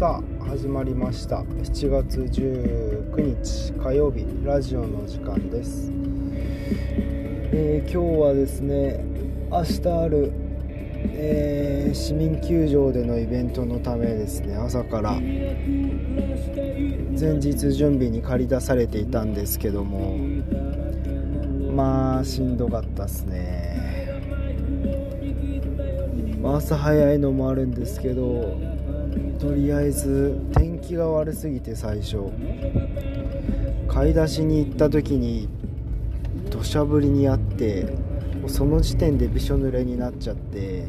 さあ始まりました。7月19日火曜日ラジオの時間です、えー今日はですね明日ある、えー市民球場でのイベントのためですね朝から。前日準備に駆り出されていたんですけどもまあしんどかったっすね。朝早いのもあるんですけどとりあえず天気が悪すぎて最初。買い出しに行った時に土砂降りにあってその時点でびしょ濡れになっちゃって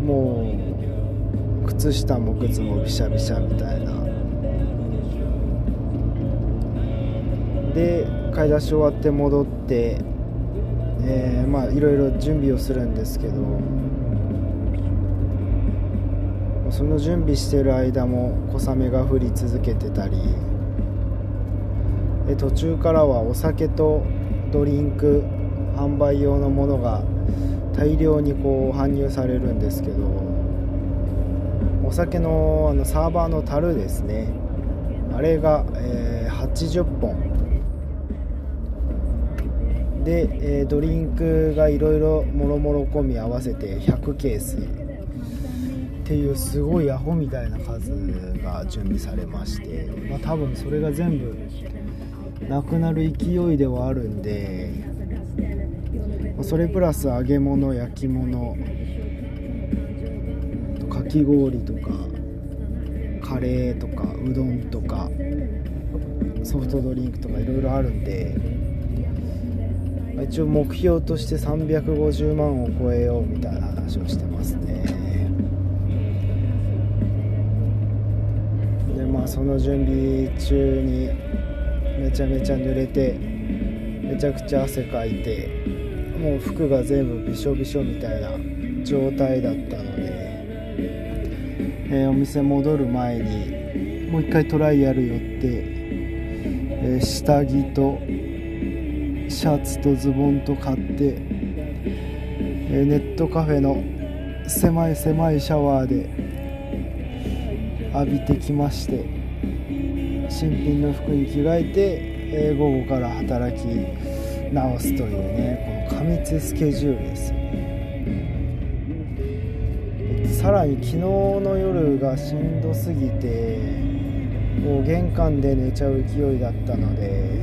もう靴下も靴もびしゃびしゃみたいな。で買い出し終わって戻って、えーまあいろいろ準備をするんですけどその準備してる間も小雨が降り続けてたりで途中からはお酒とドリンク販売用のものが大量にこう搬入されるんですけどお酒のあのサーバーの樽ですね。あれが、えー80本。で、えードリンクがいろいろもろもろ込み合わせて100ケース。っていうすごいアホみたいな数が準備されまして、まあ、多分それが全部なくなる勢いではあるんでそれプラス揚げ物焼き物かき氷とかカレーとかうどんとかソフトドリンクとかいろいろあるんで一応目標として350万を超えようみたいな話をしてますね。その準備中にめちゃめちゃ濡れてめちゃくちゃ汗かいてもう服が全部びしょびしょみたいな状態だったので、えーお店戻る前にもう一回トライアル寄って、えー下着とシャツとズボンと買って、えーネットカフェの狭い狭いシャワーで浴びてきまして新品の服に着替えて、えー午後から働き直すというねこの過密スケジュールですよね。さらに昨日の夜がしんどすぎてもう玄関で寝ちゃう勢いだったので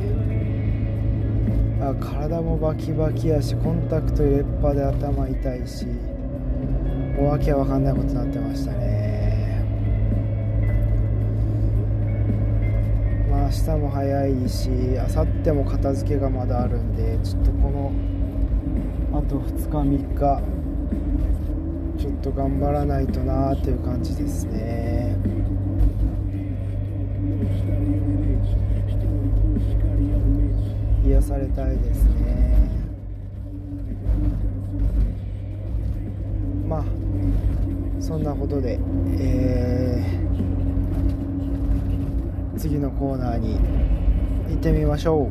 あ体もバキバキやしコンタクト入れっぱで頭痛いしもうわけわかんないことになってましたね。明日も早いし明後日も片付けがまだあるんでちょっとこのあと2日3日ちょっと頑張らないとなーっていう感じですね。癒されたいですね。まあそんなことで、えー次のコーナーに行ってみましょう。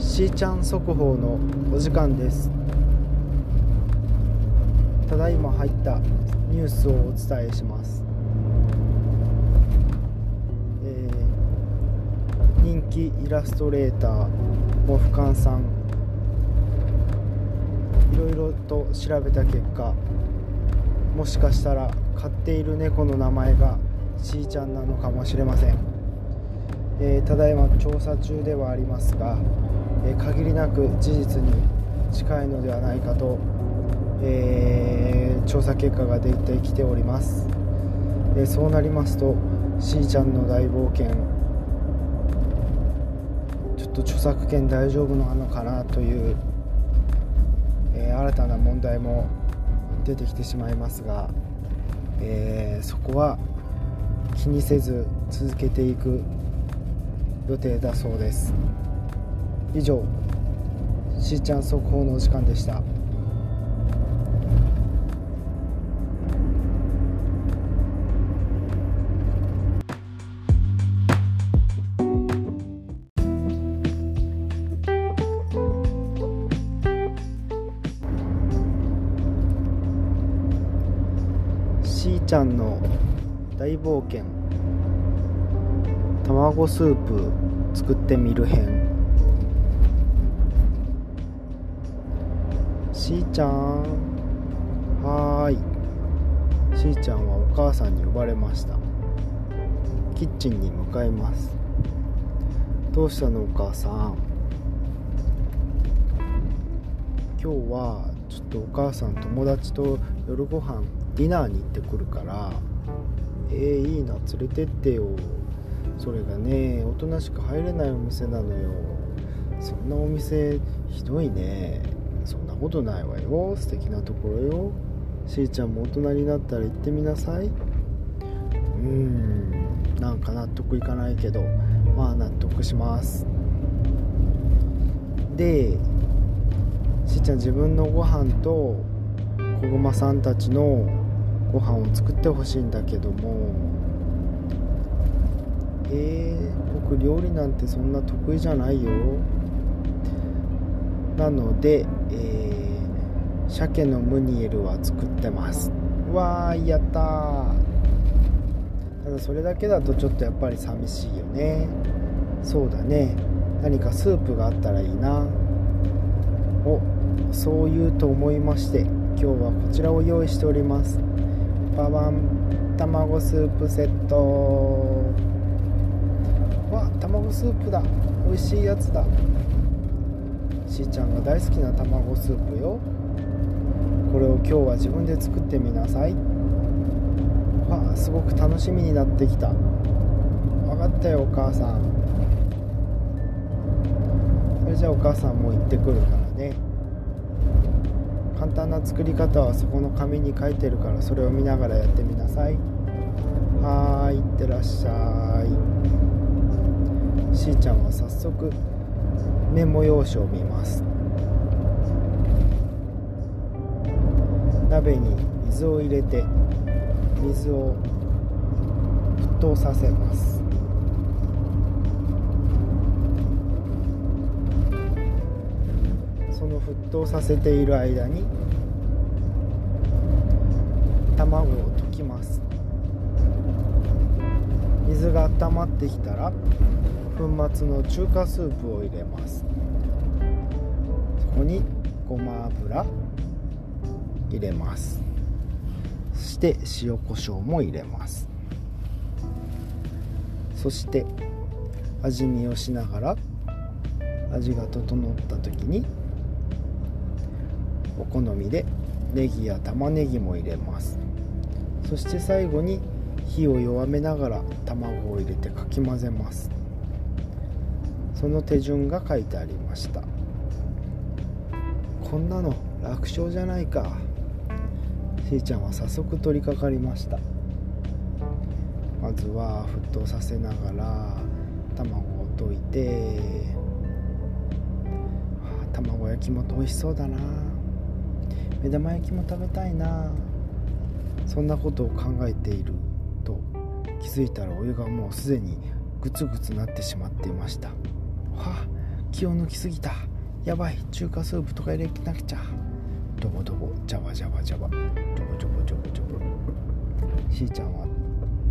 しーちゃん速報のお時間です。ただいま入ったニュースをお伝えします、人気イラストレーターモフカンさん。いろいろと調べた結果もしかしたら飼っている猫の名前がしーちゃんなのかもしれません。えーただいま調査中ではありますが、えー限りなく事実に近いのではないかと、えー調査結果が出てきております、えそうなりますとしーちゃんの大冒険と著作権大丈夫なのかなという、えー新たな問題も出てきてしまいますが、えーそこは気にせず続けていく予定だそうです。以上しーちゃん速報のお時間でした。冒険。卵スープ作ってみる編。しーちゃん。はーい。しーちゃんはお母さんに呼ばれました。キッチンに向かいます。どうしたのお母さん。今日はちょっとお母さん友達と夜ご飯ディナーに行ってくるから。えー、いいな連れてってよ。それがね大人しか入れないお店なのよ。そんなお店ひどいね。そんなことないわよ。素敵なところよ。しーちゃんも大人になったら行ってみなさい。うーんなんか納得いかないけど。まあ納得します。でしーちゃん自分のご飯と子熊さんたちのご飯を作ってほしいんだけども。えー、僕料理なんてそんな得意じゃないよ。なので、えー、鮭のムニエルは作ってます。わーやったー。ただそれだけだとちょっとやっぱり寂しいよね。そうだね。何かスープがあったらいいな。おそう言うと思いまして今日はこちらを用意しております。パワン卵スープセットわ卵スープだ。美味しいやつだ。しーちゃんが大好きな卵スープよ。これを今日は自分で作ってみなさい。わすごく楽しみになってきた。分かったよお母さん。それじゃあお母さんも行ってくるからね。簡単な作り方はそこの紙に書いてるからそれを見ながらやってみなさい。はーいいってらっしゃい。しーちゃんは早速メモ用紙を見ます。鍋に水を入れて水を沸騰させます。その沸騰させている間に卵を溶きます。水が温まってきたら粉末の中華スープを入れます。そこにごま油入れます。そして塩コショウも入れます。そして味見をしながら味が整った時にお好みでネギや玉ねぎも入れます。そして最後に火を弱めながら卵を入れてかき混ぜます。その手順が書いてありました。こんなの楽勝じゃないか。しーちゃんは早速取り掛かりました。まずは沸騰させながら卵を溶いて卵焼きも美味しそうだな。目玉焼きも食べたいな。そんなことを考えていると気づいたらお湯がもうすでにグツグツなってしまっていました。はあ気を抜きすぎた。やばい中華スープとか入れなくちゃ。ドボドボジャバジャバジャバ。ドボジョボジョボジョボ。しーちゃんは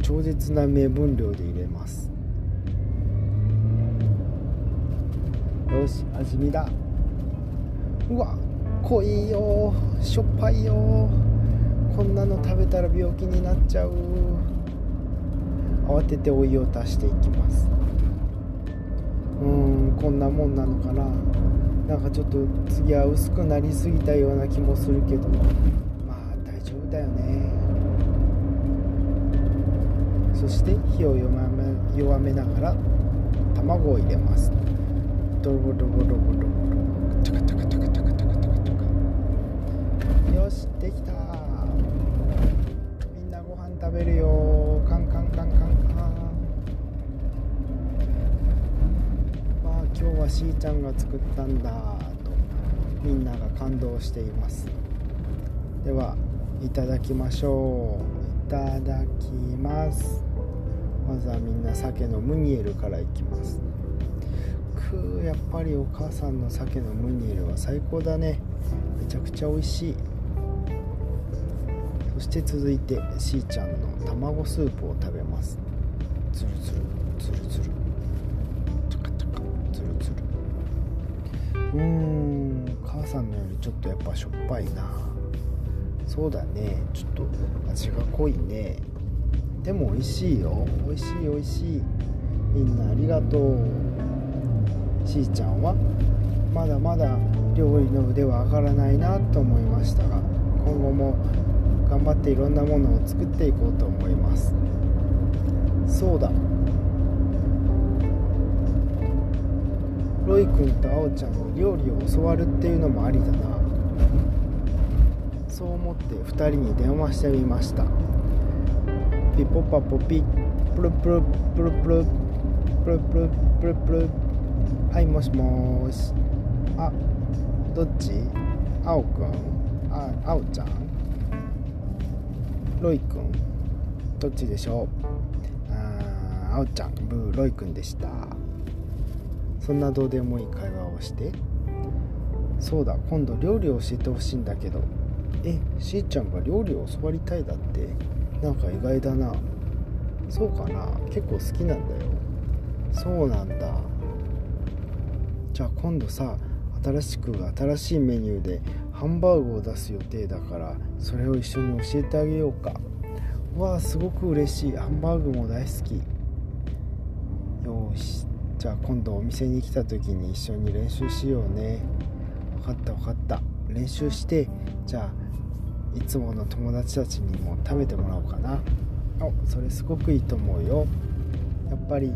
超絶な目分量で入れます。よし味見だ。うわ濃いよ。しょっぱいよ。こんなの食べたら病気になっちゃう。慌ててお湯を足していきます。うーんこんなもんなのかな。なんかちょっと次は薄くなりすぎたような気もするけど。まあ大丈夫だよね。そして火を弱め弱めながら卵を入れます。ドロボドボドボドボドボチャカチャカチャカチャカチャカチャカチャカよしできた。みんなご飯食べるよ。カンカンカンカン。カンわあ今日はしーちゃんが作ったんだと。みんなが感動しています。ではいただきましょう。いただきます。まずはみんな鮭のムニエルからいきます。くやっぱりお母さんの鮭のムニエルは最高だね。めちゃくちゃ美味しい。そして続いてしーちゃんの卵スープを食べます。つるつるつるつるチャカチャカ。つるつるうーん母さんのよりちょっとやっぱしょっぱいな。そうだね。ちょっと味が濃いね。でも美味しいよ。美味しい美味しい。みんなありがとう。しーちゃんはまだまだ料理の腕は上がらないなと思いましたが今後も頑張っていろんなものを作っていこうと思います。そうだ。ロイ君とあおちゃんに料理を教わるっていうのもありだな。そう思って2人に電話してみました。ピポパポピプルプルプルプルプルプルプルプルはいもしもし。あどっち？あおくん？ああおちゃん？ロイくんどっちでしょう？あおちゃんブーロイくんでした。そんなどうでもいい会話をして。そうだ今度料理を教えてほしいんだけど。えしーちゃんが料理を教わりたいだってなんか意外だな。そうかな。結構好きなんだよ。そうなんだ。じゃあ今度さ新しく新しいメニューでハンバーグを出す予定だからそれを一緒に教えてあげようか。わあすごく嬉しい。ハンバーグも大好き。よし。じゃあ今度お店に来た時に一緒に練習しようね。分かった分かった。練習してじゃあいつもの友達たちにも食べてもらおうかな。おそれすごくいいと思うよ。やっぱり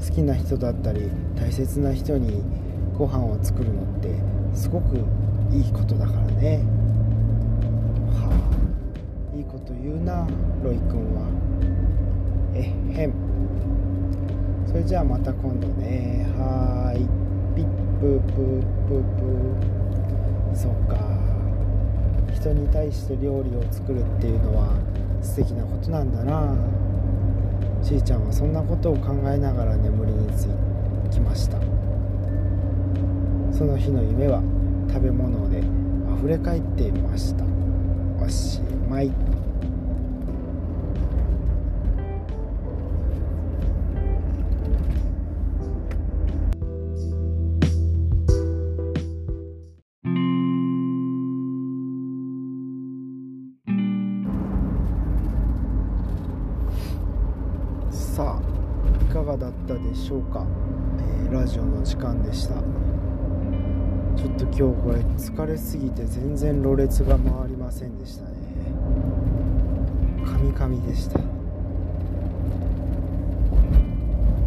好きな人だったり大切な人にご飯を作るのってすごくいいことだからね。はあ。いいこと言うなロイ君は。えへんそれじゃあまた今度ね。はーい。ピップープープー。プそうか。人に対して料理を作るっていうのは素敵なことなんだな。しーちゃんはそんなことを考えながら眠りにつきました。その日の夢は？食べ物で溢れ返っていました。おしまい。さあいかがだったでしょうか、えーラジオの時間でした。ちょっと今日これ疲れすぎて全然ろれつが回りませんでしたね。カミカミでした。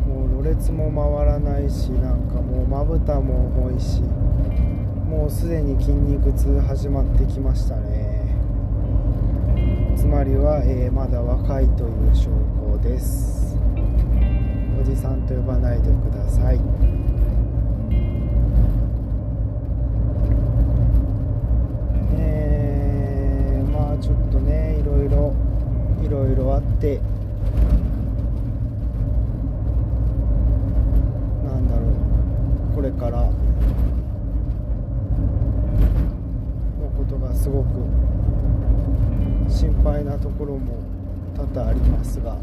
もうろれつも回らないしなんかもうまぶたも重いしもうすでに筋肉痛始まってきましたね。つまりは、えーまだ若いという証拠です。おじさんと呼ばないでください。ろいろあってなんだろうこれからのことがすごく心配なところも多々ありますが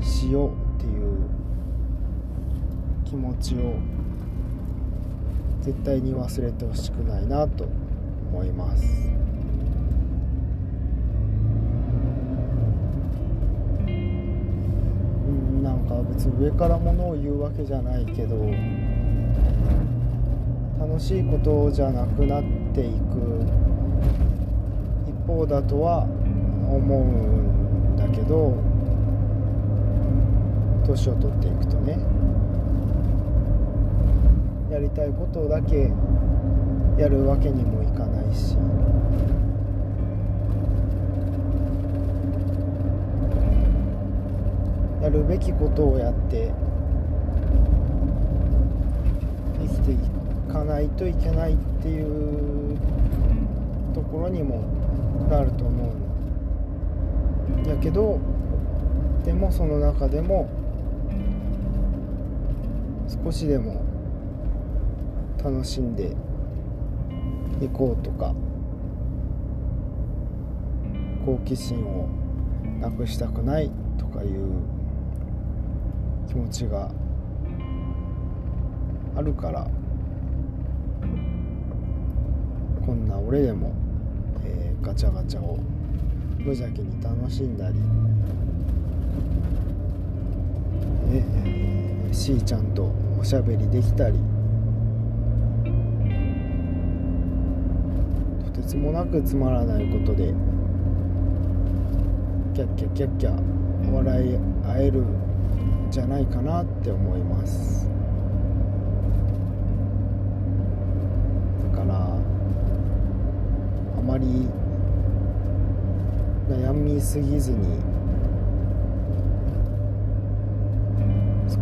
しようっていう気持ちを絶対に忘れてほしくないなと思います。うんなんか別に上からものを言うわけじゃないけど楽しいことじゃなくなっていく。一方だとは思うんだけど年を取っていくとねやりたいことだけやるわけにもいかないし。やるべきことをやって生きていかないといけないっていうところにもなると思う。んやけどでもその中でも少しでも楽しんでいこうとか好奇心をなくしたくないとかいう気持ちがあるからこんな俺でも、えー、ガチャガチャを無邪気に楽しんだり、えー、しーちゃんとおしゃべりできたり。とてつもなくつまらないことでキャッキャキャッキャ笑い合えるんじゃないかなって思います。だからあまり悩みすぎずに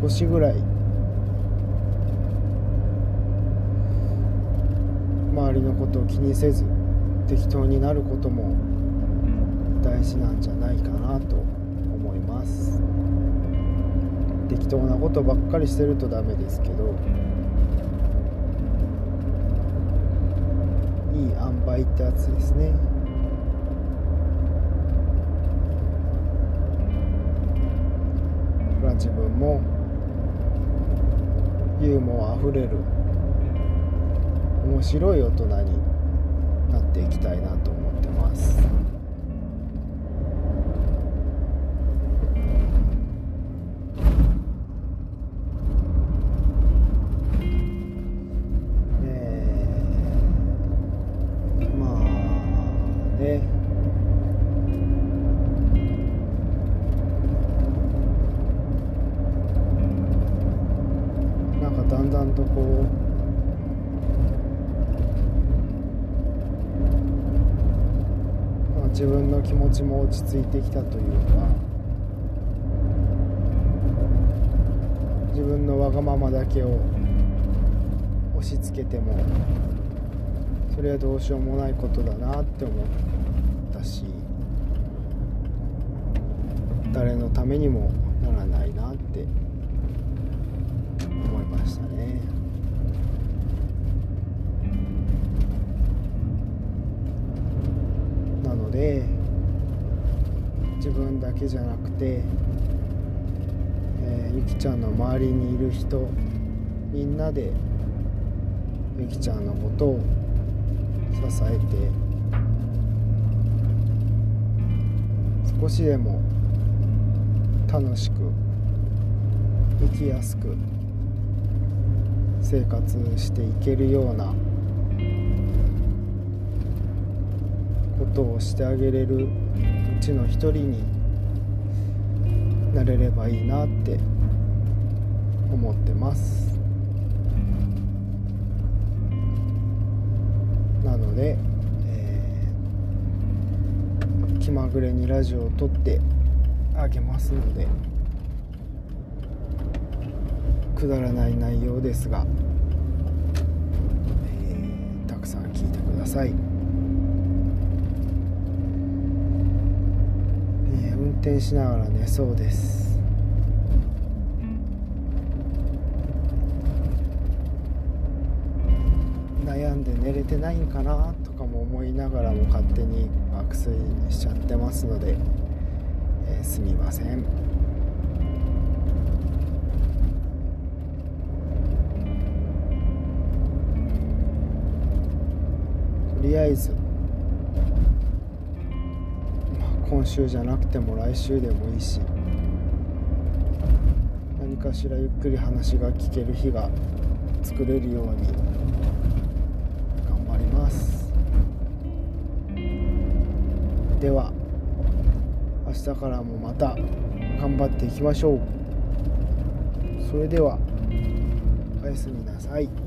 少しぐらい周りのことを気にせず適当になることも大事なんじゃないかなと思います。適当なことばっかりしてるとダメですけどいい塩梅ってやつですね。から自分もユーモアあふれる面白い大人になっていきたいなと思ってます。ちも落ち着いてきたというか自分のわがままだけを押し付けてもそれはどうしようもないことだなって思ったし誰のためにもならないなって思いましたね。なのでけじゃなくて、えー、ゆきちゃんの周りにいる人みんなでゆきちゃんのことを支えて少しでも楽しく生きやすく生活していけるようなことをしてあげれるうちの一人になれればいいなって思ってますなので、えー、気まぐれにラジオを撮ってあげますので。くだらない内容ですが、えー、たくさん聞いてください、えー、運転しながら寝そうです悩んで寝れてないんかなとかも思いながらも勝手に爆睡しちゃってますので、えー、すみませんと。りあえず、今週じゃなくても来週でもいいし何かしらゆっくり話が聞ける日が作れるように頑張ります。では明日からもまた頑張っていきましょう。それではおやすみなさい。